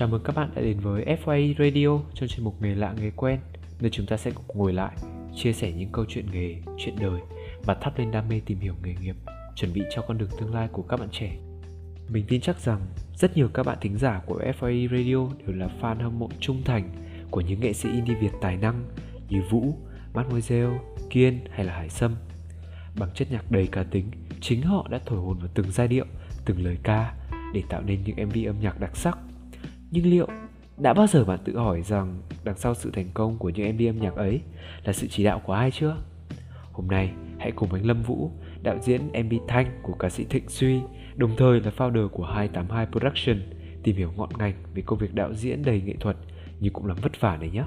Chào mừng các bạn đã đến với FYI Radio trong chuyên mục Nghề lạ nghề quen nơi chúng ta sẽ cùng ngồi lại, chia sẻ những câu chuyện nghề, chuyện đời và thắp lên đam mê tìm hiểu nghề nghiệp, chuẩn bị cho con đường tương lai của các bạn trẻ. Mình tin chắc rằng rất nhiều các bạn thính giả của FYI Radio đều là fan hâm mộ trung thành của những nghệ sĩ indie Việt tài năng như Vũ, Mademoiselle, Kiên hay là Hải Sâm. Bằng chất nhạc đầy cá tính, chính họ đã thổi hồn vào từng giai điệu, từng lời ca để tạo nên những MV âm nhạc đặc sắc. Nhưng liệu đã bao giờ bạn tự hỏi rằng đằng sau sự thành công của những MV âm nhạc ấy là sự chỉ đạo của ai chưa? Hôm nay, hãy cùng anh Lâm Vũ, đạo diễn MV Thanh của ca sĩ Thịnh Suy, đồng thời là founder của 282 Production, tìm hiểu ngọn ngành về công việc đạo diễn đầy nghệ thuật nhưng cũng là vất vả này nhé.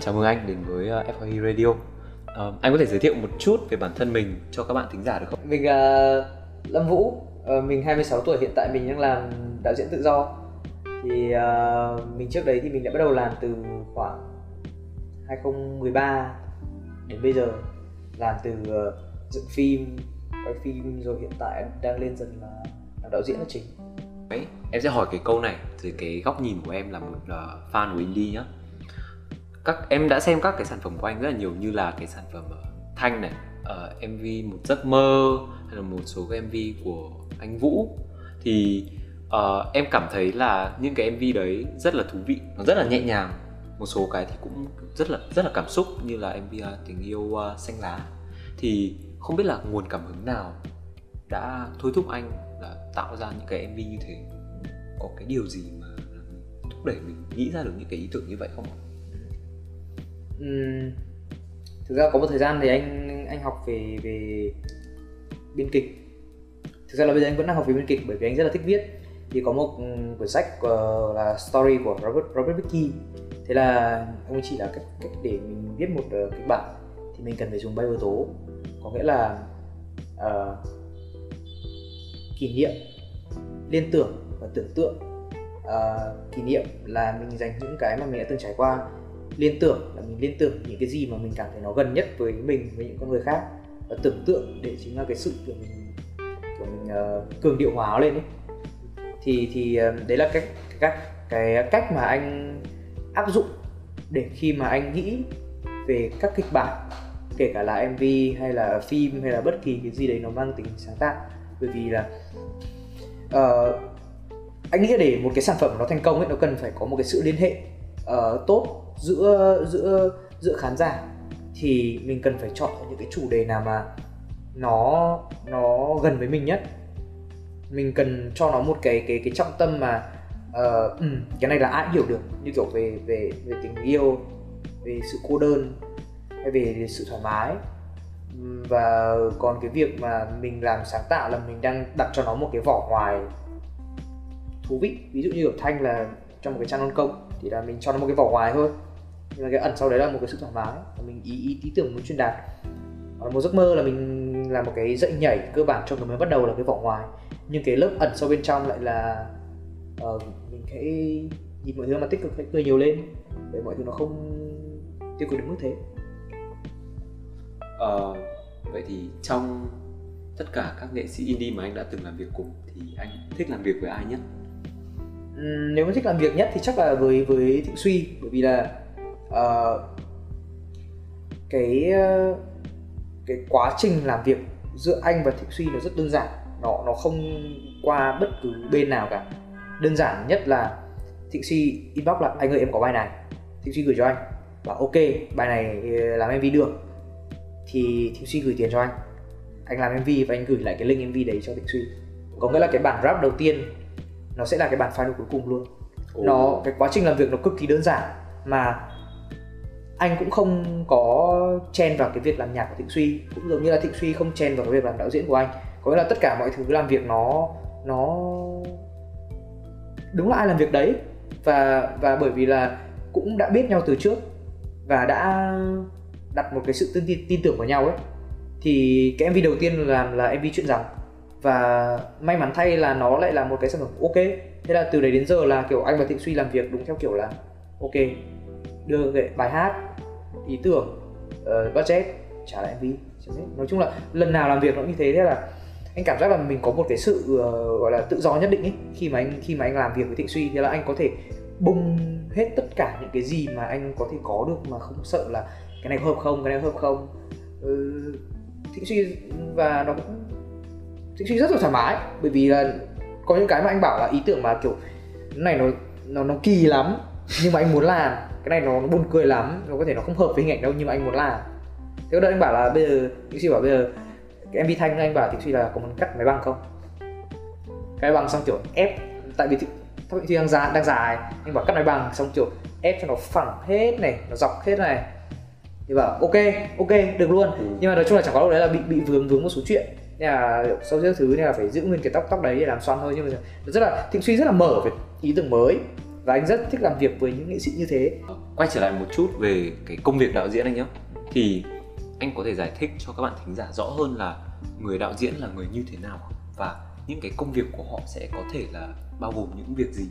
Chào mừng anh đến với uh, FYI Radio. Uh, anh có thể giới thiệu một chút về bản thân mình cho các bạn thính giả được không? Mình là Lâm Vũ, uh, mình 26 tuổi, hiện tại mình đang làm đạo diễn tự do. Thì uh, mình trước đấy thì mình đã bắt đầu làm từ khoảng 2013 đến bây giờ làm từ uh, dựng phim, quay phim rồi hiện tại đang lên dần là làm đạo diễn là chính. Đấy, em sẽ hỏi cái câu này từ cái góc nhìn của em là một uh, fan của indie nhá các em đã xem các cái sản phẩm của anh rất là nhiều như là cái sản phẩm uh, thanh này uh, mv một giấc mơ hay là một số cái mv của anh vũ. Thì uh, em cảm thấy là những cái mv đấy rất là thú vị nó rất là nhẹ nhàng. Một số cái thì cũng rất là rất là cảm xúc như là mv uh, ờ, tình yêu uh, xanh lá. Thì không biết là nguồn cảm hứng nào đã thôi thúc anh là tạo ra những cái mv như thế? Có cái điều gì mà thúc đẩy mình nghĩ ra được những cái ý tưởng như vậy không? Ạ? Uhm, thực ra có một thời gian thì anh anh học về về biên kịch thực ra là bây giờ anh vẫn đang học về biên kịch bởi vì anh rất là thích viết. Thì có một ừ, quyển sách uh, là story của Robert Robert Vicky thế là ông chỉ là cách cách để mình viết một uh, kịch bản thì mình cần phải dùng ba yếu tố. Có nghĩa là uh, kỷ niệm liên tưởng và tưởng tượng. Uh, kỷ niệm là mình dành những cái mà mình đã từng trải qua. Liên tưởng là mình liên tưởng những cái gì mà mình cảm thấy nó gần nhất với mình với những con người khác. Và tưởng tượng để chính là cái sự của mình của mình uh, cường điệu hóa lên ấy. Thì thì uh, đấy là cách cách cái cách mà anh áp dụng để khi mà anh nghĩ về các kịch bản kể cả là mv hay là phim hay là bất kỳ cái gì đấy nó mang tính sáng tạo. Bởi vì là uh, anh nghĩ để một cái sản phẩm nó thành công ấy nó cần phải có một cái sự liên hệ uh, tốt giữa giữa giữa khán giả. Thì mình cần phải chọn những cái chủ đề nào mà nó nó gần với mình nhất. Mình cần cho nó một cái cái cái trọng tâm mà uh, cái này là ai hiểu được như kiểu về về về tình yêu về sự cô đơn hay về, về sự thoải mái. Và còn cái việc mà mình làm sáng tạo là mình đang đặt cho nó một cái vỏ ngoài thú vị. Ví dụ như ở thanh là trong một cái trang non công thì là mình cho nó một cái vỏ ngoài thôi. Nhưng mà cái ẩn sau đấy là một cái sự thoải mái. Mình ý ý, ý tưởng muốn truyền đạt. Còn một giấc mơ là mình làm một cái dậy nhảy cơ bản cho người mới bắt đầu là cái vỏ ngoài. Nhưng cái lớp ẩn sâu bên trong lại là uh, mình hãy nhìn mọi thứ mà tích cực hãy cười nhiều lên để mọi thứ nó không tiêu cực đến mức thế. Uh, vậy thì trong tất cả các nghệ sĩ indie mà anh đã từng làm việc cùng thì anh thích làm việc với ai nhất? Nếu mà thích làm việc nhất thì chắc là với với thịnh suy bởi vì là uh, cái uh, cái quá trình làm việc giữa anh và thịnh suy nó rất đơn giản. Nó nó không qua bất cứ bên nào cả. Đơn giản nhất là thịnh suy inbox là anh ơi em có bài này. Thịnh suy gửi cho anh. Bảo ok bài này ờ, làm mv được. Thì thịnh suy gửi tiền cho anh. Anh làm mv và anh gửi lại cái link mv đấy cho thịnh suy. Có nghĩa là cái bản rap đầu tiên nó sẽ là cái bản final cuối cùng luôn. Oh. nó cái quá trình làm việc nó cực kỳ đơn giản mà anh cũng không có chen vào cái việc làm nhạc của Thịnh Suy cũng giống như là Thịnh Suy không chen vào cái việc làm đạo diễn của anh. Có nghĩa là tất cả mọi thứ làm việc nó nó đúng là ai làm việc đấy. Và và bởi vì là cũng đã biết nhau từ trước và đã đặt một cái sự tin, tin tưởng vào nhau ấy thì cái MV đầu tiên làm là MV chuyện rằng và may mắn thay là nó lại là một cái sản phẩm ok. Thế là từ đấy đến giờ là kiểu anh và Thịnh Suy làm việc đúng theo kiểu là ok đưa cái bài hát ý tưởng uh, budget trả lại MV nói chung là lần nào làm việc nó như thế thế là anh cảm giác là mình có một cái sự uh, gọi là tự do nhất định ấy khi mà anh khi mà anh làm việc với Thịnh Suy thì là anh có thể bung hết tất cả những cái gì mà anh có thể có được mà không sợ là cái này hợp không cái này hợp không. Ừ, Thịnh Suy và nó cũng Thịnh Suy rất là thoải mái bởi vì là có những cái mà anh bảo là ý tưởng mà kiểu này nó nó nó kỳ lắm nhưng mà anh muốn làm cái này nó, buồn cười lắm nó có thể nó không hợp với hình ảnh đâu nhưng mà anh muốn làm. Thế đó anh bảo là bây giờ Thịnh Suy bảo bây giờ cái MV Thanh anh bảo Thịnh Suy là có muốn cắt máy băng không? Cái băng xong kiểu ép tại vì tháp Thịnh Suy đang dài đang dài anh bảo cắt máy băng xong kiểu ép cho nó phẳng hết này nó dọc hết này. Thì bảo ok ok được luôn. Ừ. nhưng mà nói chung là chẳng có đâu đấy là bị bị vướng vướng một số chuyện. Nên là sau những thứ nên là phải giữ nguyên cái tóc tóc đấy để làm xoăn thôi nhưng mà rất là thịnh suy rất là mở về ý tưởng mới và anh rất thích làm việc với những nghệ sĩ như thế. Quay trở lại một chút về cái công việc đạo diễn anh nhé. Thì anh có thể giải thích cho các bạn thính giả rõ hơn là người đạo diễn là người như thế nào và những cái công việc của họ sẽ có thể là bao gồm những việc gì?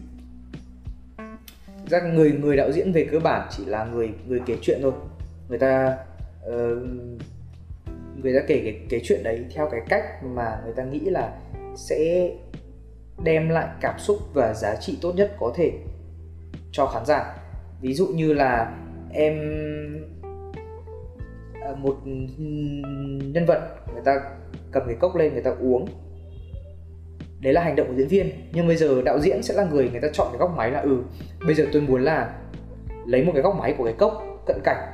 Ra người người đạo diễn về cơ bản chỉ là người người kể chuyện thôi. Người ta uh, người ta kể cái cái chuyện đấy theo cái cách mà người ta nghĩ là sẽ đem lại cảm xúc và giá trị tốt nhất có thể cho khán giả. Ví dụ như là em à, một nhân vật người ta cầm cái cốc lên người ta uống. Đấy là hành động của diễn viên. Nhưng bây giờ đạo diễn sẽ là người người ta chọn cái góc máy là ừ bây giờ tôi muốn là lấy một cái góc máy của cái cốc cận cảnh,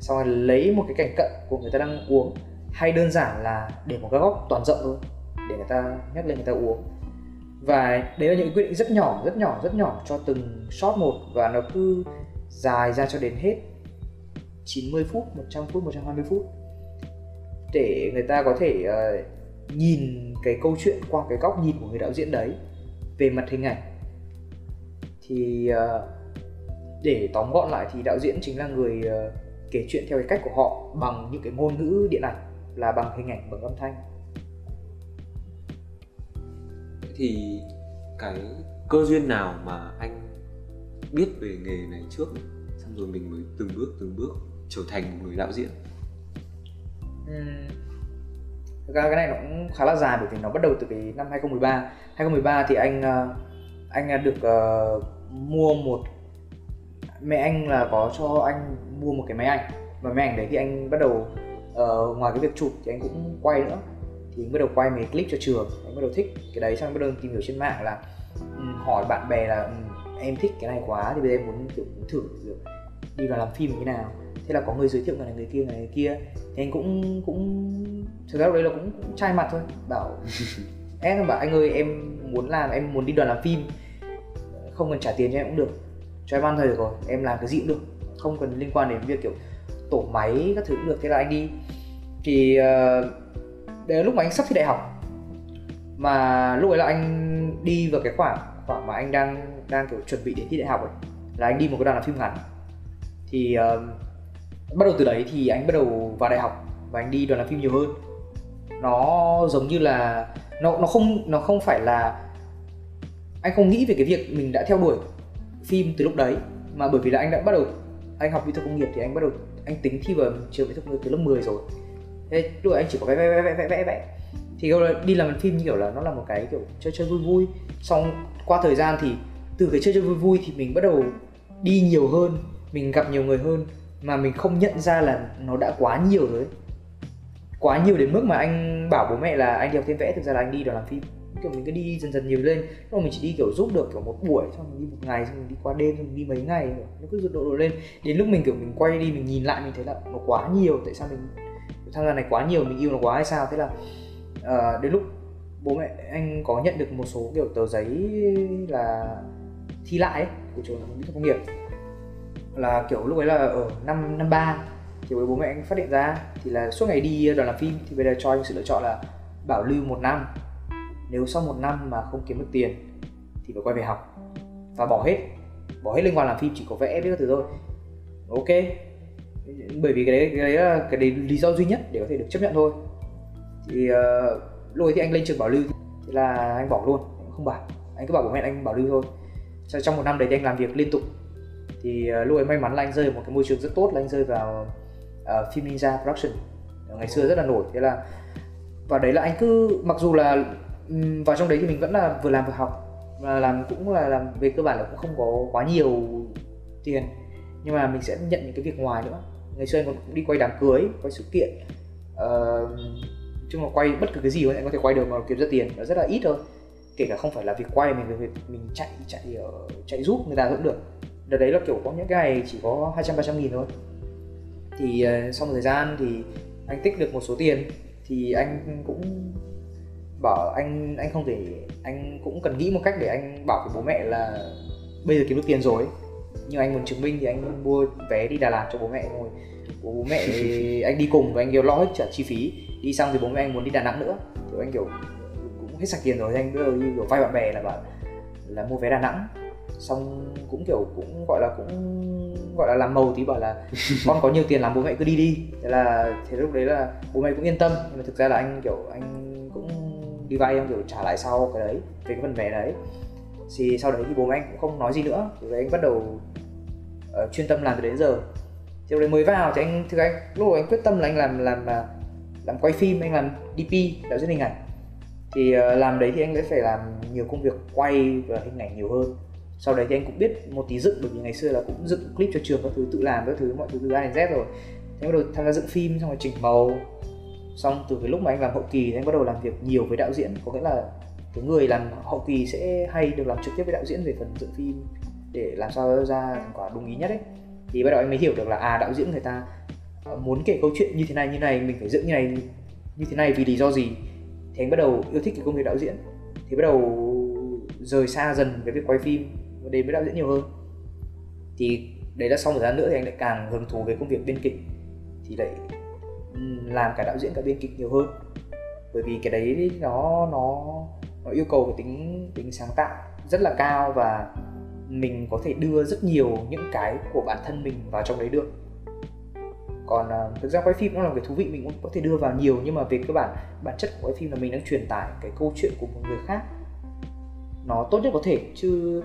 xong rồi lấy một cái cảnh cận của người ta đang uống. Hay đơn giản là để một cái góc toàn rộng thôi, để người ta nhắc lên người ta uống và đấy là những quyết định rất nhỏ rất nhỏ rất nhỏ cho từng shot một. Và nó cứ dài ra cho đến hết 90 phút, 100 phút, 120 phút. Để người ta có thể uh, nhìn cái câu chuyện qua cái góc nhìn của người đạo diễn đấy về mặt hình ảnh. Thì uh, để tóm gọn lại thì đạo diễn chính là người uh, kể chuyện theo cái cách của họ bằng những cái ngôn ngữ điện ảnh là bằng hình ảnh bằng âm thanh thì cái cơ duyên nào mà anh biết về nghề này trước? Xong rồi mình mới từng bước từng bước trở thành một người đạo diễn. Ừ. Thực ra cái này nó cũng khá là dài bởi vì nó bắt đầu từ cái năm 2013 2013 thì anh ờ, anh ờ, được uh, mua một mẹ anh là có cho anh mua một cái máy ảnh. Và máy ảnh đấy thì anh bắt đầu uh, ngoài cái việc chụp thì anh cũng quay nữa thì anh bắt đầu quay mấy clip cho trường. Anh bắt đầu thích cái đấy xong anh bắt đầu tìm hiểu trên mạng là um, hỏi bạn bè là um, em thích cái này quá thì bây giờ em muốn kiểu thử kiểu, đi vào làm phim như thế nào? Thế là có người giới thiệu người này người kia người này người kia. Thì anh cũng cũng thực ra lúc đấy là cũng, cũng trai mặt thôi bảo em bảo anh ơi em muốn làm em muốn đi đoàn làm phim. Không cần trả tiền cho em cũng được. Cho em ăn thời rồi em làm cái gì cũng được. Không cần liên quan đến việc kiểu tổ máy các thứ cũng được thế là anh đi. Thì uh, đến lúc mà anh sắp thi đại học. Mà lúc ấy là anh đi vào cái khoảng khoảng mà anh đang đang kiểu chuẩn bị để thi đại học ấy là anh đi một cái đoàn làm phim ngắn. Thì uh, bắt đầu từ đấy thì anh bắt đầu vào đại học và anh đi đoàn làm phim nhiều hơn. Nó giống như là nó nó không nó không phải là anh không nghĩ về cái việc mình đã theo đuổi phim từ lúc đấy mà bởi vì là anh đã bắt đầu anh học kỹ thuật công nghiệp thì anh bắt đầu anh tính thi vào trường kỹ thuật công nghiệp từ lớp 10 rồi thế lúc anh chỉ có vẽ vẽ vẽ vẽ vẽ vẽ thì đi làm phim như kiểu là nó là một cái kiểu chơi chơi vui vui. Xong qua thời gian thì từ cái chơi chơi vui vui thì mình bắt đầu đi nhiều hơn, mình gặp nhiều người hơn mà mình không nhận ra là nó đã quá nhiều rồi quá nhiều đến mức mà anh bảo bố mẹ là anh đi học thêm vẽ, thực ra là anh đi đoàn làm phim. Kiểu mình cứ đi dần dần nhiều lên. Lúc mình chỉ đi kiểu giúp được kiểu một buổi, xong mình đi một ngày, xong mình đi qua đêm, xong mình đi mấy ngày. Nó cứ độ độ lên. Đến lúc mình kiểu mình quay đi, mình nhìn lại, mình thấy là nó quá nhiều. Tại sao mình tham gia này quá nhiều mình yêu nó quá hay sao? Thế là uh, đến lúc bố mẹ anh có nhận được một số kiểu tờ giấy là thi lại ấy, của trường mỹ thuật công nghiệp. Là kiểu lúc ấy là ở năm năm ba thì bố mẹ anh phát hiện ra thì là suốt ngày đi đoàn làm phim thì bây giờ cho anh sự lựa chọn là bảo lưu một năm. Nếu sau một năm mà không kiếm được tiền thì phải quay về học và bỏ hết bỏ hết liên quan làm phim chỉ có vẽ biết các thứ thôi. Ok bởi vì cái đấy cái đấy là cái đấy lý do duy nhất để có thể được chấp nhận thôi. Thì uh, lúc ấy thì anh lên trường bảo lưu thì là anh bỏ luôn không bảo. Anh cứ bảo bố mẹ anh bảo lưu thôi. Cho trong một năm đấy thì anh làm việc liên tục. Thì uh, lúc ấy may mắn là anh rơi vào một cái môi trường rất tốt là anh rơi vào uh, phim ninja production. Ngày xưa rất là nổi. Thế là và đấy là anh cứ mặc dù là vào trong đấy thì mình vẫn là vừa làm vừa học và làm cũng là làm về cơ bản là cũng không có quá nhiều tiền. Nhưng mà mình sẽ nhận những cái việc ngoài nữa ngày xưa anh còn cũng đi quay đám cưới quay sự kiện. Ờ, chung là quay bất cứ cái gì anh có thể quay được mà kiếm ra tiền nó rất là ít thôi. Kể cả không phải là việc quay mình việc mình chạy chạy ở chạy giúp người ta cũng được. Đợt đấy là kiểu có những cái ngày chỉ có 200 300 nghìn thôi. Thì uh, sau một thời gian thì anh tích được một số tiền thì anh cũng bảo anh anh không thể anh cũng cần nghĩ một cách để anh bảo với bố mẹ là bây giờ kiếm được tiền rồi nhưng anh muốn chứng minh thì anh mua vé đi Đà Lạt cho bố mẹ rồi bố mẹ anh đi cùng và anh đều lo hết trả chi phí. Đi xong thì bố mẹ anh muốn đi Đà Nẵng nữa. Thì anh kiểu cũng hết sạch tiền rồi thì anh bắt đầu đi kiểu vay bạn bè là bảo là mua vé Đà Nẵng. Xong cũng kiểu cũng gọi là cũng gọi là làm màu tí bảo là con có nhiều tiền lắm bố mẹ cứ đi đi. Thế là thế lúc đấy là bố mẹ cũng yên tâm. Nhưng mà thực ra là anh kiểu anh cũng đi vay em kiểu trả lại sau cái đấy về cái phần vé đấy thì sau đấy thì bố mẹ anh cũng không nói gì nữa. Rồi anh bắt đầu uh, chuyên tâm làm từ đến giờ. Thì đấy mới vào thì anh thực anh lúc đầu anh quyết tâm là anh làm làm làm, làm quay phim anh làm DP đạo diễn hình ảnh. Thì uh, làm đấy thì anh sẽ phải làm nhiều công việc quay và hình ảnh nhiều hơn. Sau đấy thì anh cũng biết một tí dựng bởi vì ngày xưa là cũng dựng clip cho trường các thứ tự làm các thứ mọi thứ từ A đến Z rồi. Thế bắt đầu tham gia dựng phim xong rồi chỉnh màu. Xong từ cái lúc mà anh làm hậu kỳ thì anh bắt đầu làm việc nhiều với đạo diễn có nghĩa là cái người làm hậu kỳ sẽ hay được làm trực tiếp với đạo diễn về phần dựng phim để làm sao ra thành quả đúng ý nhất ấy. Thì bắt đầu anh mới hiểu được là à đạo diễn người ta muốn kể câu chuyện như thế này, như này, mình phải dựng như này, như thế này vì lý do gì? Thì anh bắt đầu yêu thích cái công việc đạo diễn. Thì bắt đầu rời xa dần cái việc quay phim và đến với đạo diễn nhiều hơn. Thì đấy là sau một thời gian nữa thì anh lại càng hứng thú với công việc biên kịch. Thì lại làm cả đạo diễn cả biên kịch nhiều hơn. Bởi vì cái đấy nó nó nó yêu cầu cái tính tính sáng tạo rất là cao và mình có thể đưa rất nhiều những cái của bản thân mình vào trong đấy được. Còn uh, thực ra quay phim nó là cái thú vị mình cũng có thể đưa vào nhiều nhưng mà về cơ bản bản chất của quay phim là mình đang truyền tải cái câu chuyện của một người khác. Nó tốt nhất có thể chứ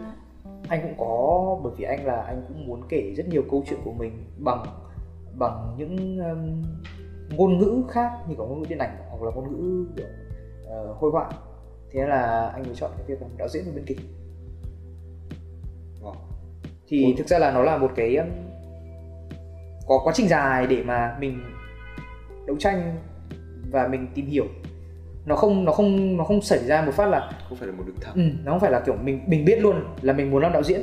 anh cũng có bởi vì anh là anh cũng muốn kể rất nhiều câu chuyện của mình bằng bằng những um, ngôn ngữ khác như có ngôn ngữ điện ảnh hoặc là ngôn ngữ uh, hội họa thế là anh mới chọn cái việc làm đạo diễn và biên kịch wow. thì Ủa. thực ra là nó là một cái um, có quá trình dài để mà mình đấu tranh và mình tìm hiểu nó không nó không nó không xảy ra một phát là không phải là một đường thẳng ừ, nó không phải là kiểu mình mình biết luôn là mình muốn làm đạo diễn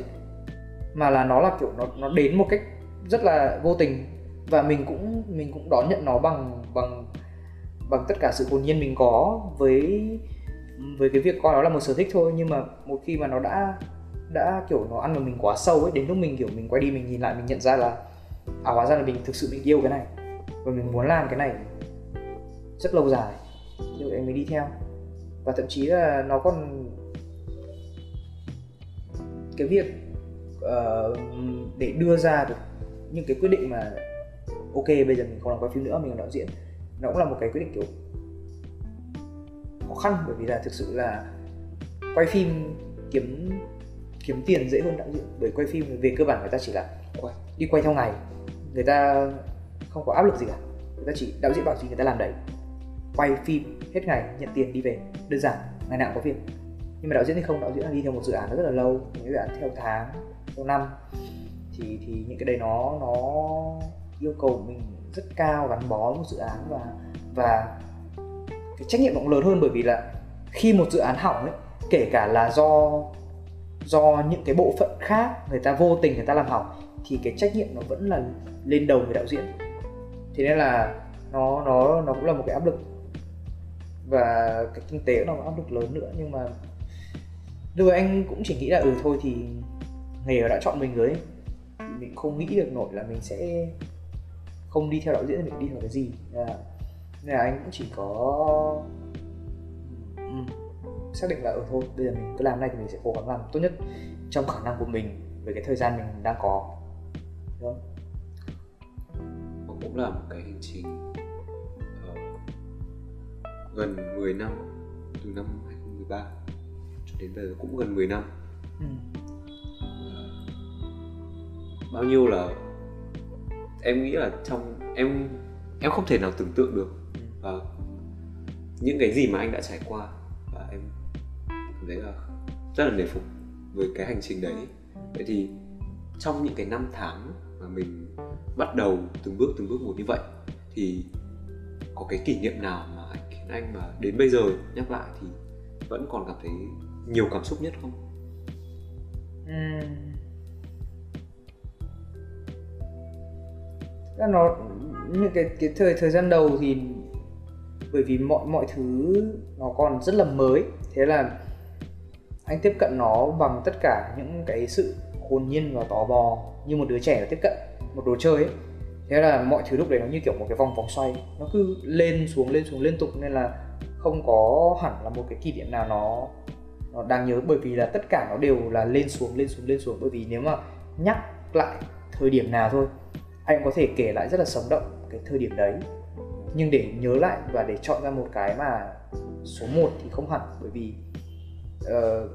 mà là nó là kiểu nó nó đến một cách rất là vô tình và mình cũng mình cũng đón nhận nó bằng bằng bằng tất cả sự hồn nhiên mình có với với cái việc coi nó là một sở thích thôi nhưng mà một khi mà nó đã đã kiểu nó ăn vào mình quá sâu ấy đến lúc mình kiểu mình quay đi mình nhìn lại mình nhận ra là à hóa ra là mình thực sự mình yêu cái này và mình muốn làm cái này rất lâu dài thì em mới đi theo. Và thậm chí là nó còn cái việc uh, để đưa ra được những cái quyết định mà ok bây giờ mình không làm quay phim nữa mình làm đạo diễn nó cũng là một cái quyết định kiểu khó khăn, bởi vì là thực sự là quay phim kiếm kiếm tiền dễ hơn đạo diễn. Bởi quay phim về cơ bản người ta chỉ là quay đi quay theo ngày. Người ta không có áp lực gì cả. Người ta chỉ, đạo diễn bảo gì người ta làm đấy. Quay phim hết ngày, nhận tiền đi về. Đơn giản, ngày nào cũng có việc. Nhưng mà đạo diễn thì không, đạo diễn là đi theo một dự án rất là lâu những dự án theo tháng, theo năm. Thì thì những cái đấy nó nó yêu cầu mình rất cao, gắn bó với một dự án và và cái trách nhiệm cũng lớn hơn bởi vì là khi một dự án hỏng ấy, kể cả là do do những cái bộ phận khác người ta vô tình người ta làm hỏng, thì cái trách nhiệm nó vẫn là lên đầu người đạo diễn thế nên là nó nó nó cũng là một cái áp lực và cái kinh tế nó áp lực lớn nữa, nhưng mà rồi anh cũng chỉ nghĩ là ừ thôi thì nghề đã chọn mình rồi ấy. mình không nghĩ được nổi là mình sẽ không đi theo đạo diễn thì mình đi theo cái gì nên nên là anh cũng chỉ có um, xác định là ở ừ, thôi bây giờ mình cứ làm này thì mình sẽ cố gắng làm tốt nhất trong khả năng của mình với cái thời gian mình đang có. Đúng cũng là một cái hành trình uh, gần 10 năm từ năm 2013 cho đến bây giờ cũng gần 10 năm. Ừ. uh, bao nhiêu là em nghĩ là trong em em không thể nào tưởng tượng được và những cái gì mà anh đã trải qua và em cảm thấy là rất là nể phục với cái hành trình đấy vậy thì trong những cái năm tháng mà mình bắt đầu từng bước từng bước một như vậy, thì có cái kỷ niệm nào mà khiến anh mà đến bây giờ nhắc lại thì vẫn còn cảm thấy nhiều cảm xúc nhất không? Ừ. nó, những cái cái thời thời gian đầu thì bởi vì mọi mọi thứ nó còn rất là mới. Thế là anh tiếp cận nó bằng tất cả những cái sự hồn nhiên và tò mò như một đứa trẻ tiếp cận một đồ chơi ấy. Thế là mọi thứ lúc đấy nó như kiểu một cái vòng vòng xoay. Nó cứ lên xuống lên xuống liên tục nên là không có hẳn là một cái kỷ niệm nào nó nó đáng nhớ. Bởi vì là tất cả nó đều là lên xuống lên xuống lên xuống. Bởi vì nếu mà nhắc lại thời điểm nào thôi, anh có thể kể lại rất là sống động cái thời điểm đấy nhưng để nhớ lại và để chọn ra một cái mà số 1 thì không hẳn bởi vì uh,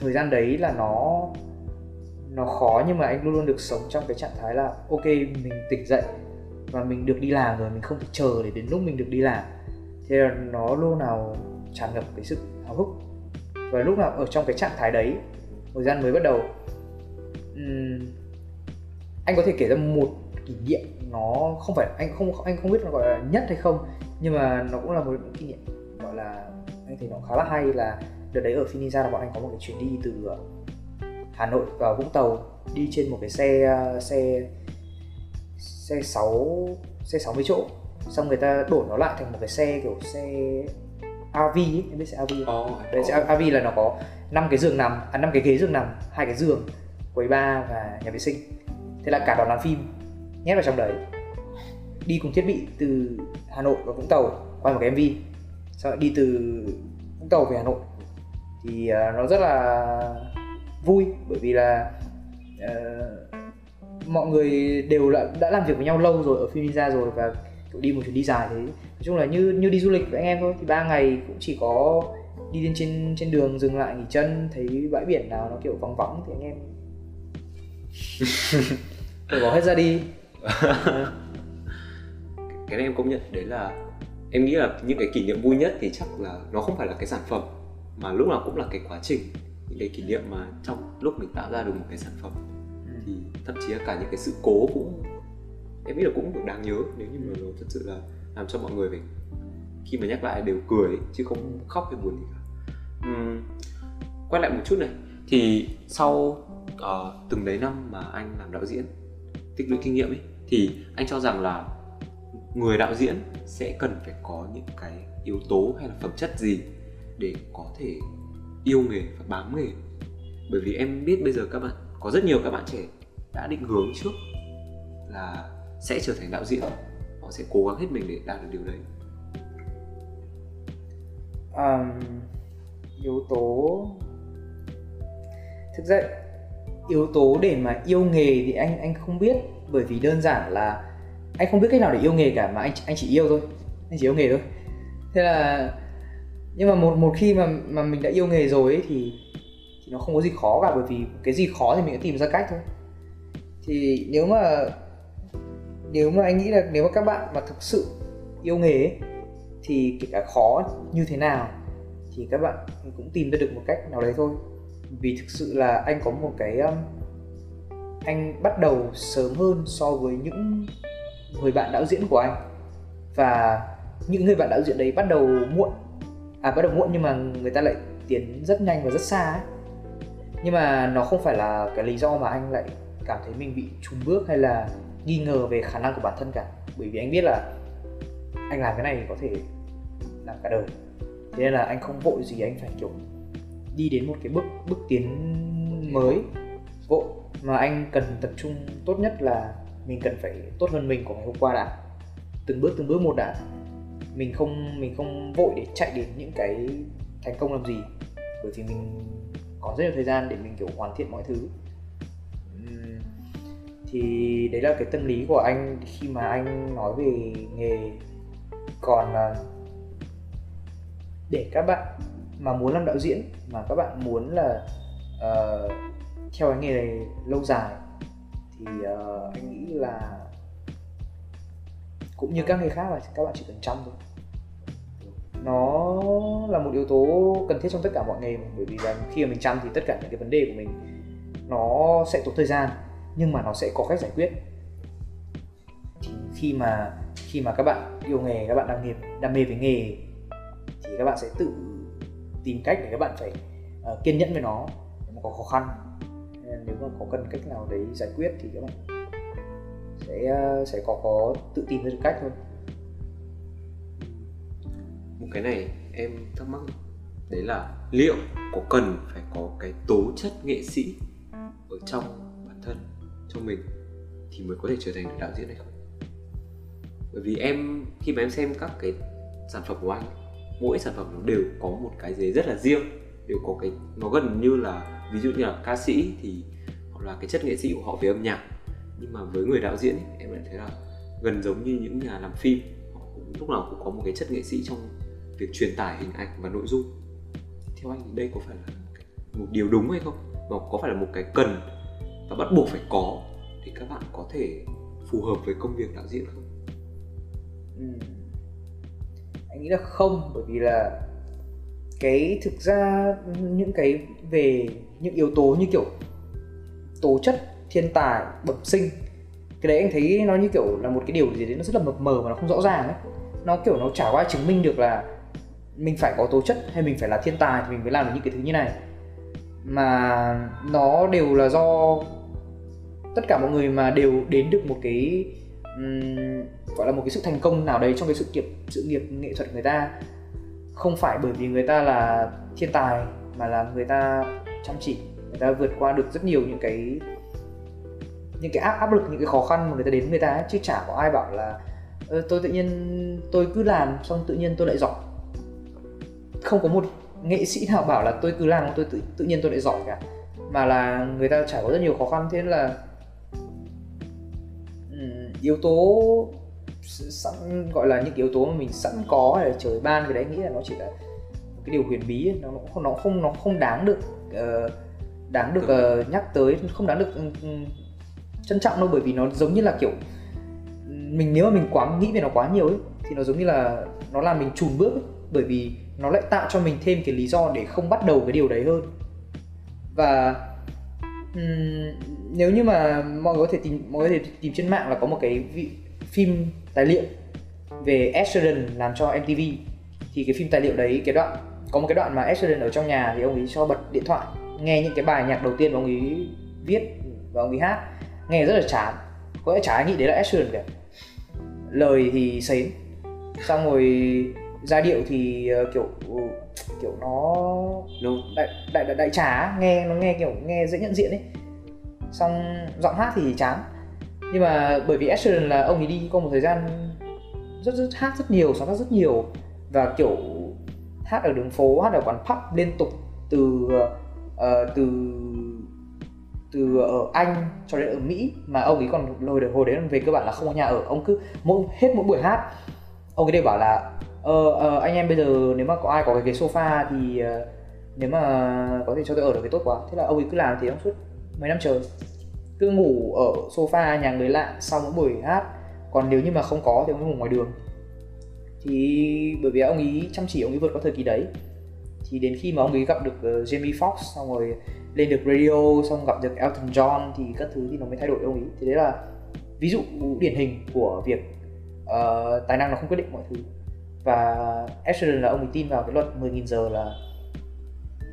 thời gian đấy là nó nó khó nhưng mà anh luôn luôn được sống trong cái trạng thái là ok mình tỉnh dậy và mình được đi làm rồi mình không thể chờ để đến lúc mình được đi làm. Thế là nó luôn nào tràn ngập cái sự háo hức. Và lúc nào ở trong cái trạng thái đấy thời gian mới bắt đầu um, anh có thể kể ra một kỷ niệm nó không phải anh không anh không biết nó gọi là nhất hay không nhưng mà nó cũng là một kỷ niệm gọi là anh thấy nó khá là hay là đợt đấy ở Finisa là bọn anh có một cái chuyến đi từ ờ, Hà Nội vào Vũng Tàu đi trên một cái xe ờ, xe xe 6 xe 60 chỗ xong người ta đổi nó lại thành một cái xe kiểu xe RV ấy, em biết xe RV không? Oh, Đấy, xe RV là nó có năm cái giường nằm, à năm cái ghế giường nằm, hai cái giường, quầy bar và nhà vệ sinh. Thế là cả đoàn làm phim nhét vào trong đấy. Đi cùng thiết bị từ Hà Nội và Vũng Tàu quay một cái MV. Sau đó đi từ Vũng Tàu về Hà Nội. Thì uh, nó rất là vui bởi vì là uh, mọi người đều đã, đã làm việc với nhau lâu rồi ở Finisa rồi và đi một chuyến đi dài thế nói chung là như như đi du lịch với anh em thôi thì ba ngày cũng chỉ có đi lên trên trên đường dừng lại nghỉ chân thấy bãi biển nào nó kiểu vắng vắng thì anh em phải bỏ hết ra đi cái này em công nhận đấy là em nghĩ là những cái kỷ niệm vui nhất thì chắc là nó không phải là cái sản phẩm mà lúc nào cũng là cái quá trình những cái kỷ niệm mà trong lúc mình tạo ra được một cái sản phẩm ừ. thì thậm chí là cả những cái sự cố cũng em nghĩ là cũng đáng nhớ nếu như mà nó thật sự là làm cho mọi người phải khi mà nhắc lại đều cười chứ không khóc hay buồn gì cả uhm, quay lại một chút này thì sau uh, từng đấy năm mà anh làm đạo diễn tích lũy kinh nghiệm ấy thì anh cho rằng là người đạo diễn sẽ cần phải có những cái yếu tố hay là phẩm chất gì để có thể yêu nghề và bám nghề. Bởi vì em biết bây giờ các bạn có rất nhiều các bạn trẻ đã định hướng trước là sẽ trở thành đạo diễn. Họ sẽ cố gắng hết mình để đạt được điều đấy. Um, yếu tố thực ra yếu tố để mà yêu nghề thì anh anh không biết bởi vì đơn giản là anh không biết cách nào để yêu nghề cả mà anh anh chỉ yêu thôi. Anh chỉ yêu nghề thôi. Thế là nhưng mà một một khi mà mà mình đã yêu nghề rồi ấy, thì thì nó không có gì khó cả bởi vì cái gì khó thì mình sẽ tìm ra cách thôi. Thì nếu mà nếu mà anh nghĩ là nếu mà các bạn mà thực sự yêu nghề ấy, thì kể cả khó như thế nào thì các bạn cũng tìm ra được một cách nào đấy thôi. Vì thực sự là anh có một cái um, anh bắt đầu sớm hơn so với những người bạn đạo diễn của anh. Và những người bạn đạo diễn đấy bắt đầu muộn. À bắt đầu muộn nhưng mà người ta lại tiến rất nhanh và rất xa ấy. Nhưng mà nó không phải là cái lý do mà anh lại cảm thấy mình bị trùng bước hay là nghi ngờ về khả năng của bản thân cả. Bởi vì anh biết là anh làm cái này có thể làm cả đời. Thế nên là anh không vội gì anh phải, kiểu, đi đến một cái bước bước tiến mới, vội mà anh cần tập trung tốt nhất là mình cần phải tốt hơn mình của ngày hôm qua đã. Từng bước từng bước một đã. Mình không mình không vội để chạy đến những cái thành công làm gì bởi vì mình có rất nhiều thời gian để mình kiểu hoàn thiện mọi thứ. Thì đấy là cái tâm lý của anh khi mà anh nói về nghề. Còn à, để các bạn mà muốn làm đạo diễn mà các bạn muốn là uh, theo cái nghề này lâu dài thì uh, anh nghĩ là cũng như các nghề khác là các bạn chỉ cần chăm thôi nó là một yếu tố cần thiết trong tất cả mọi nghề mà. bởi vì là khi mà mình chăm thì tất cả những cái vấn đề của mình nó sẽ tốn thời gian nhưng mà nó sẽ có cách giải quyết thì khi mà khi mà các bạn yêu nghề các bạn đam nghiệp đam mê với nghề thì các bạn sẽ tự tìm cách để các bạn phải uh, kiên nhẫn với nó nếu mà có khó khăn nếu mà có cần cách nào đấy giải quyết thì các bạn sẽ sẽ có có tự tìm ra được cách thôi. Một cái này em thắc mắc đấy là liệu có cần phải có cái tố chất nghệ sĩ ở trong bản thân trong mình thì mới có thể trở thành được đạo diễn hay không? Bởi vì em, khi mà em xem các cái sản phẩm của anh, mỗi sản phẩm nó đều có một cái gì rất là riêng, đều có cái, nó gần như là, ví dụ như là ca sĩ thì là cái chất nghệ sĩ của họ về âm nhạc. Nhưng mà với người đạo diễn ấy, em lại thấy là gần giống như những nhà làm phim họ cũng lúc nào cũng có một cái chất nghệ sĩ trong việc truyền tải hình ảnh và nội dung. Theo anh thì đây có phải là một, điều đúng hay không? Và có phải là một cái cần và bắt buộc phải có thì các bạn có thể phù hợp với công việc đạo diễn không? Ừ. anh nghĩ là không bởi vì là cái thực ra những cái về những yếu tố như kiểu tố chất thiên tài bẩm sinh. Cái đấy anh thấy nó như kiểu là một cái điều gì đấy nó rất là mập mờ và nó không rõ ràng ấy. Nó kiểu nó chả có ai chứng minh được là mình phải có tố chất hay mình phải là thiên tài thì mình mới làm được những cái thứ như này. Mà nó đều là do tất cả mọi người mà đều đến được một cái um, gọi là một cái sự thành công nào đấy trong cái sự nghiệp sự nghiệp nghệ thuật người ta. Không phải bởi vì người ta là thiên tài mà là người ta chăm chỉ người ta vượt qua được rất nhiều những cái những cái áp áp lực những cái khó khăn mà người ta đến người ta chứ chả có ai bảo là ờ, tôi tự nhiên tôi cứ làm xong tự nhiên tôi lại giỏi không có một nghệ sĩ nào bảo là tôi cứ làm tôi tự, tự nhiên tôi lại giỏi cả mà là người ta trải qua rất nhiều khó khăn thế là yếu tố sẵn gọi là những yếu tố mà mình sẵn có hay là trời ban cái đấy nghĩ là nó chỉ là cái điều huyền bí ấy. nó không nó không nó không đáng được uh, đáng được uh, nhắc tới không đáng được um, trân trọng đâu bởi vì nó giống như là kiểu mình nếu mà mình quá nghĩ về nó quá nhiều ấy thì nó giống như là nó làm mình chùn bước ấy, bởi vì nó lại tạo cho mình thêm cái lý do để không bắt đầu cái điều đấy hơn. Và um, nếu như mà mọi người có thể tìm mọi người có thể tìm trên mạng là có một cái vị, phim tài liệu về Ed Sheeran làm cho MTV thì cái phim tài liệu đấy cái đoạn có một cái đoạn mà Ed Sheeran ở trong nhà thì ông ấy cho bật điện thoại nghe những cái bài nhạc đầu tiên mà ông ấy viết và ông ấy hát nghe rất là chán. Có lẽ chả ai nghĩ đấy là Ed Sheeran cả lời thì sến. Xong rồi giai điệu thì uh, kiểu uh, kiểu nó no. đại đại đại, đại trá nghe nó nghe kiểu nghe dễ nhận diện ấy. Xong giọng hát thì chán. Nhưng mà bởi vì Ed Sheeran là ông ấy đi qua một thời gian rất rất hát rất nhiều sáng tác rất nhiều. Và kiểu hát ở đường phố hát ở quán pub liên tục từ uh, từ từ ở Anh cho đến ở Mỹ mà ông ấy còn hồi được hồi đấy về cơ bản là không có nhà ở. Ông cứ mỗi hết mỗi buổi hát ông ấy đều bảo là ờ, ờ anh em bây giờ nếu mà có ai có cái ghế sofa thì uh, nếu mà có thể cho tôi ở được thì tốt quá. Thế là ông ấy cứ làm thì ông suốt mấy năm trời cứ ngủ ở sofa nhà người lạ sau mỗi buổi hát. Còn nếu như mà không có thì ông ấy ngủ ngoài đường. Thì bởi vì ông ấy chăm chỉ ông ấy vượt qua thời kỳ đấy thì đến khi mà ông ấy gặp được uh, Jamie Foxx xong rồi lên được radio xong gặp được Elton John thì các thứ thì nó mới thay đổi ông ấy. Thì đấy là ví dụ điển hình của việc uh, tài năng nó không quyết định mọi thứ. Và Ed Sheeran là ông ấy tin vào cái luật 10.000 giờ là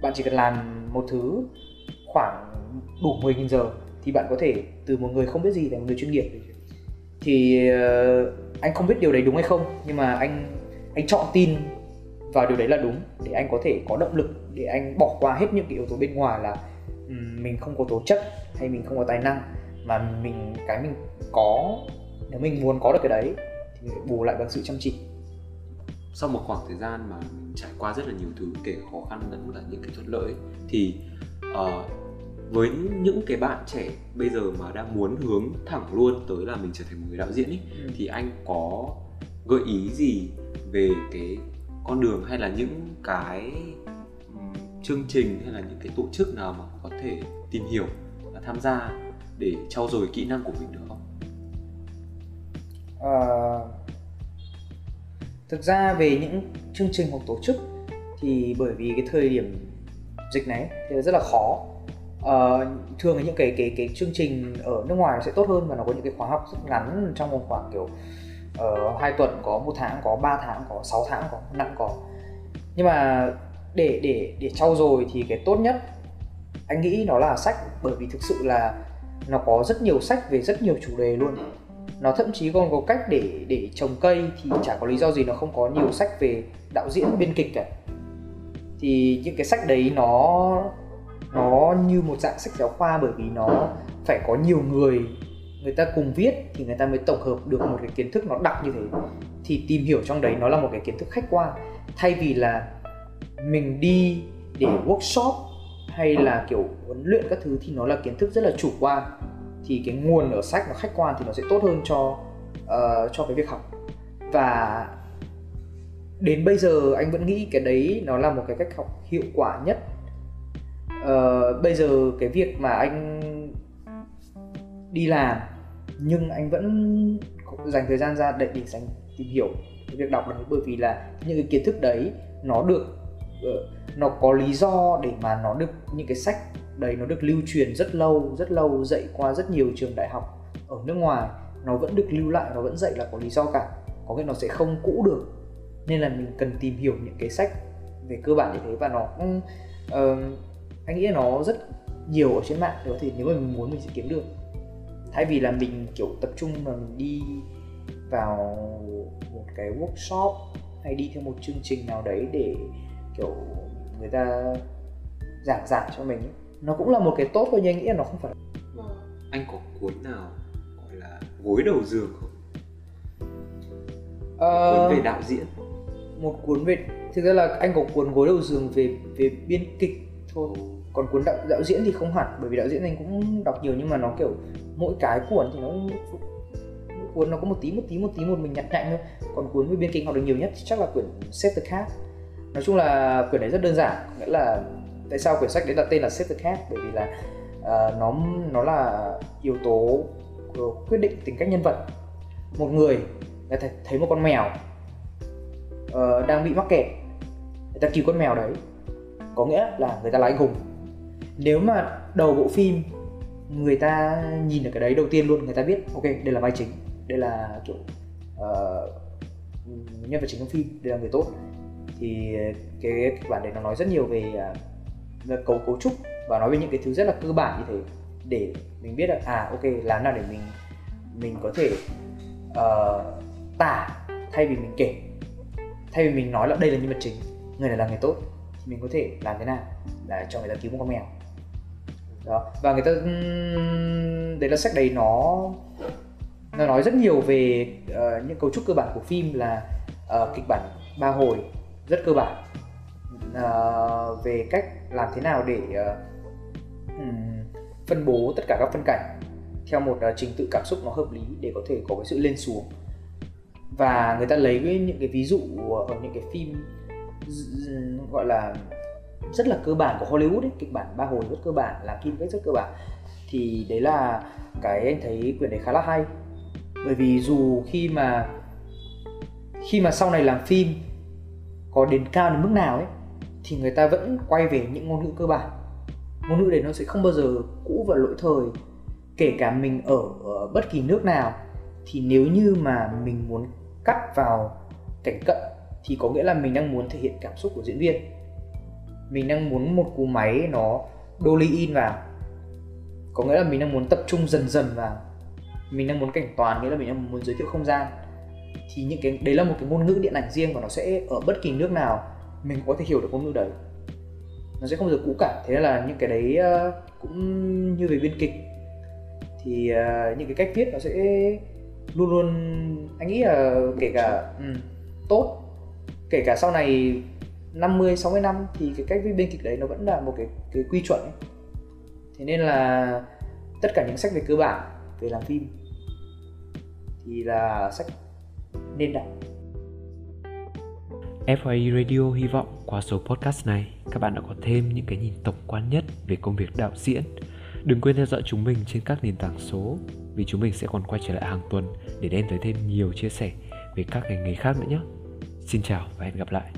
bạn chỉ cần làm một thứ khoảng đủ 10.000 giờ thì bạn có thể từ một người không biết gì thành một người chuyên nghiệp. Thì uh, anh không biết điều đấy đúng hay không nhưng mà anh anh chọn tin vào điều đấy là đúng để anh có thể có động lực để anh bỏ qua hết những cái yếu tố bên ngoài là mình không có tố chất hay mình không có tài năng mà mình cái mình có nếu mình muốn có được cái đấy thì mình bù lại bằng sự chăm chỉ sau một khoảng thời gian mà mình trải qua rất là nhiều thứ kể khó khăn lẫn cả những cái thuận lợi thì uh, với những cái bạn trẻ bây giờ mà đang muốn hướng thẳng luôn tới là mình trở thành một người đạo diễn ấy ừ. thì anh có gợi ý gì về cái con đường hay là những cái chương trình hay là những cái tổ chức nào mà có thể tìm hiểu và tham gia để trau dồi kỹ năng của mình được không? À, thực ra về những chương trình hoặc tổ chức thì bởi vì cái thời điểm dịch này thì rất là khó uh, thường là những cái cái cái chương trình ở nước ngoài nó sẽ tốt hơn và nó có những cái khóa học rất ngắn trong vòng khoảng kiểu uh, hai tuần có một tháng có 3 tháng có 6 tháng có năm có. Nhưng mà để để để trau dồi thì cái tốt nhất anh nghĩ nó là sách bởi vì thực sự là nó có rất nhiều sách về rất nhiều chủ đề luôn. Nó thậm chí còn có cách để để trồng cây thì chả có lý do gì nó không có nhiều sách về đạo diễn biên kịch cả. Thì những cái sách đấy nó nó như một dạng sách giáo khoa bởi vì nó phải có nhiều người người ta cùng viết thì người ta mới tổng hợp được một cái kiến thức nó đặc như thế. Thì tìm hiểu trong đấy nó là một cái kiến thức khách quan. Thay vì là mình đi để workshop hay là kiểu huấn luyện các thứ thì nó là kiến thức rất là chủ quan. Thì cái nguồn ở sách nó khách quan thì nó sẽ tốt hơn cho uh, cho cái việc học. Và đến bây giờ anh vẫn nghĩ cái đấy nó là một cái cách học hiệu quả nhất. Uh, bây giờ cái việc mà anh đi làm nhưng anh vẫn dành thời gian ra để để dành tìm hiểu cái việc đọc đấy. Bởi vì là những cái kiến thức đấy nó được ờ, nó có lý do để mà nó được những cái sách đấy nó được lưu truyền rất lâu rất lâu dạy qua rất nhiều trường đại học ở nước ngoài. Nó vẫn được lưu lại nó vẫn dạy là có lý do cả. Có nghĩa nó sẽ không cũ được. Nên là mình cần tìm hiểu những cái sách về cơ bản như thế và nó cũng uh, anh nghĩ là nó rất nhiều ở trên mạng. Để có thể nếu mà mình muốn mình sẽ kiếm được thay vì là mình kiểu tập trung mà mình đi vào một cái workshop hay đi theo một chương trình nào đấy để kiểu người ta giảng giải cho mình nó cũng là một cái tốt thôi nhưng anh nghĩ là nó không phải anh có cuốn nào gọi là gối đầu giường không? Uh, cuốn về đạo diễn. một cuốn về thực ra là anh có cuốn gối đầu giường về về biên kịch thôi còn cuốn đạo, đạo diễn thì không hẳn bởi vì đạo diễn anh cũng đọc nhiều nhưng mà nó kiểu mỗi cái cuốn thì nó mỗi cuốn nó có một tí một tí một tí một mình nhặt nhạnh thôi. Còn cuốn với biên kịch học được nhiều nhất thì chắc là quyển Save the Cat. Nói chung là quyển này rất đơn giản nghĩa là tại sao quyển sách đấy đặt tên là Save the Cat? Bởi vì là uh, nó nó là yếu tố quyết định tính cách nhân vật. Một người người ta thấy một con mèo uh, đang bị mắc kẹt người ta cứu con mèo đấy. Có nghĩa là người ta là anh hùng. Nếu mà đầu bộ phim người ta nhìn được cái đấy đầu tiên luôn người ta biết ok đây là vai chính đây là kiểu uh, nhân vật chính trong phim đây là người tốt. Thì cái kịch bản đấy nó nói rất nhiều về uh, cấu cấu trúc và nói về những cái thứ rất là cơ bản như thế để mình biết là à ok làm nào để mình mình có thể uh, tả thay vì mình kể thay vì mình nói là đây là nhân vật chính người này là người tốt thì mình có thể làm thế nào là cho người ta cứu một con mèo đó. Và người ta đấy là sách đấy nó nó nói rất nhiều về uh, những cấu trúc cơ bản của phim là uh, kịch bản ba hồi rất cơ bản. Uh, về cách làm thế nào để uh, um, phân bố tất cả các phân cảnh theo một uh, trình tự cảm xúc nó hợp lý để có thể có cái sự lên xuống. Và người ta lấy những cái ví dụ ở những cái phim gọi là rất là cơ bản của Hollywood ấy, kịch bản ba hồi rất cơ bản làm phim cách rất cơ bản. Thì đấy là cái anh thấy quyển đấy khá là hay. Bởi vì dù khi mà khi mà sau này làm phim có đến cao đến mức nào ấy thì người ta vẫn quay về những ngôn ngữ cơ bản. Ngôn ngữ đấy nó sẽ không bao giờ cũ và lỗi thời. Kể cả mình ở, ở bất kỳ nước nào thì nếu như mà mình muốn cắt vào cảnh cận thì có nghĩa là mình đang muốn thể hiện cảm xúc của diễn viên mình đang muốn một cú máy nó dolly in vào. Có nghĩa là mình đang muốn tập trung dần dần vào. Mình đang muốn cảnh toàn nghĩa là mình đang muốn giới thiệu không gian. Thì những cái đấy là một cái ngôn ngữ điện ảnh riêng và nó sẽ ở bất kỳ nước nào. Mình có thể hiểu được ngôn ngữ đấy. Nó sẽ không bao giờ cũ cả. Thế là những cái đấy ờ, cũng như về biên kịch. Thì ờ, những cái cách viết nó sẽ luôn luôn anh nghĩ là kể cả um, tốt. Kể cả sau này 50 60 năm thì cái cách viết biên kịch đấy nó vẫn là một cái cái quy chuẩn ấy. Thế nên là tất cả những sách về cơ bản, về làm phim thì là sách nên đọc. FYE Radio hy vọng qua số podcast này, các bạn đã có thêm những cái nhìn tổng quan nhất về công việc đạo diễn. Đừng quên theo dõi chúng mình trên các nền tảng số, vì chúng mình sẽ còn quay trở lại hàng tuần để đem tới thêm nhiều chia sẻ về các ngành nghề khác nữa nhé. xin chào và hẹn gặp lại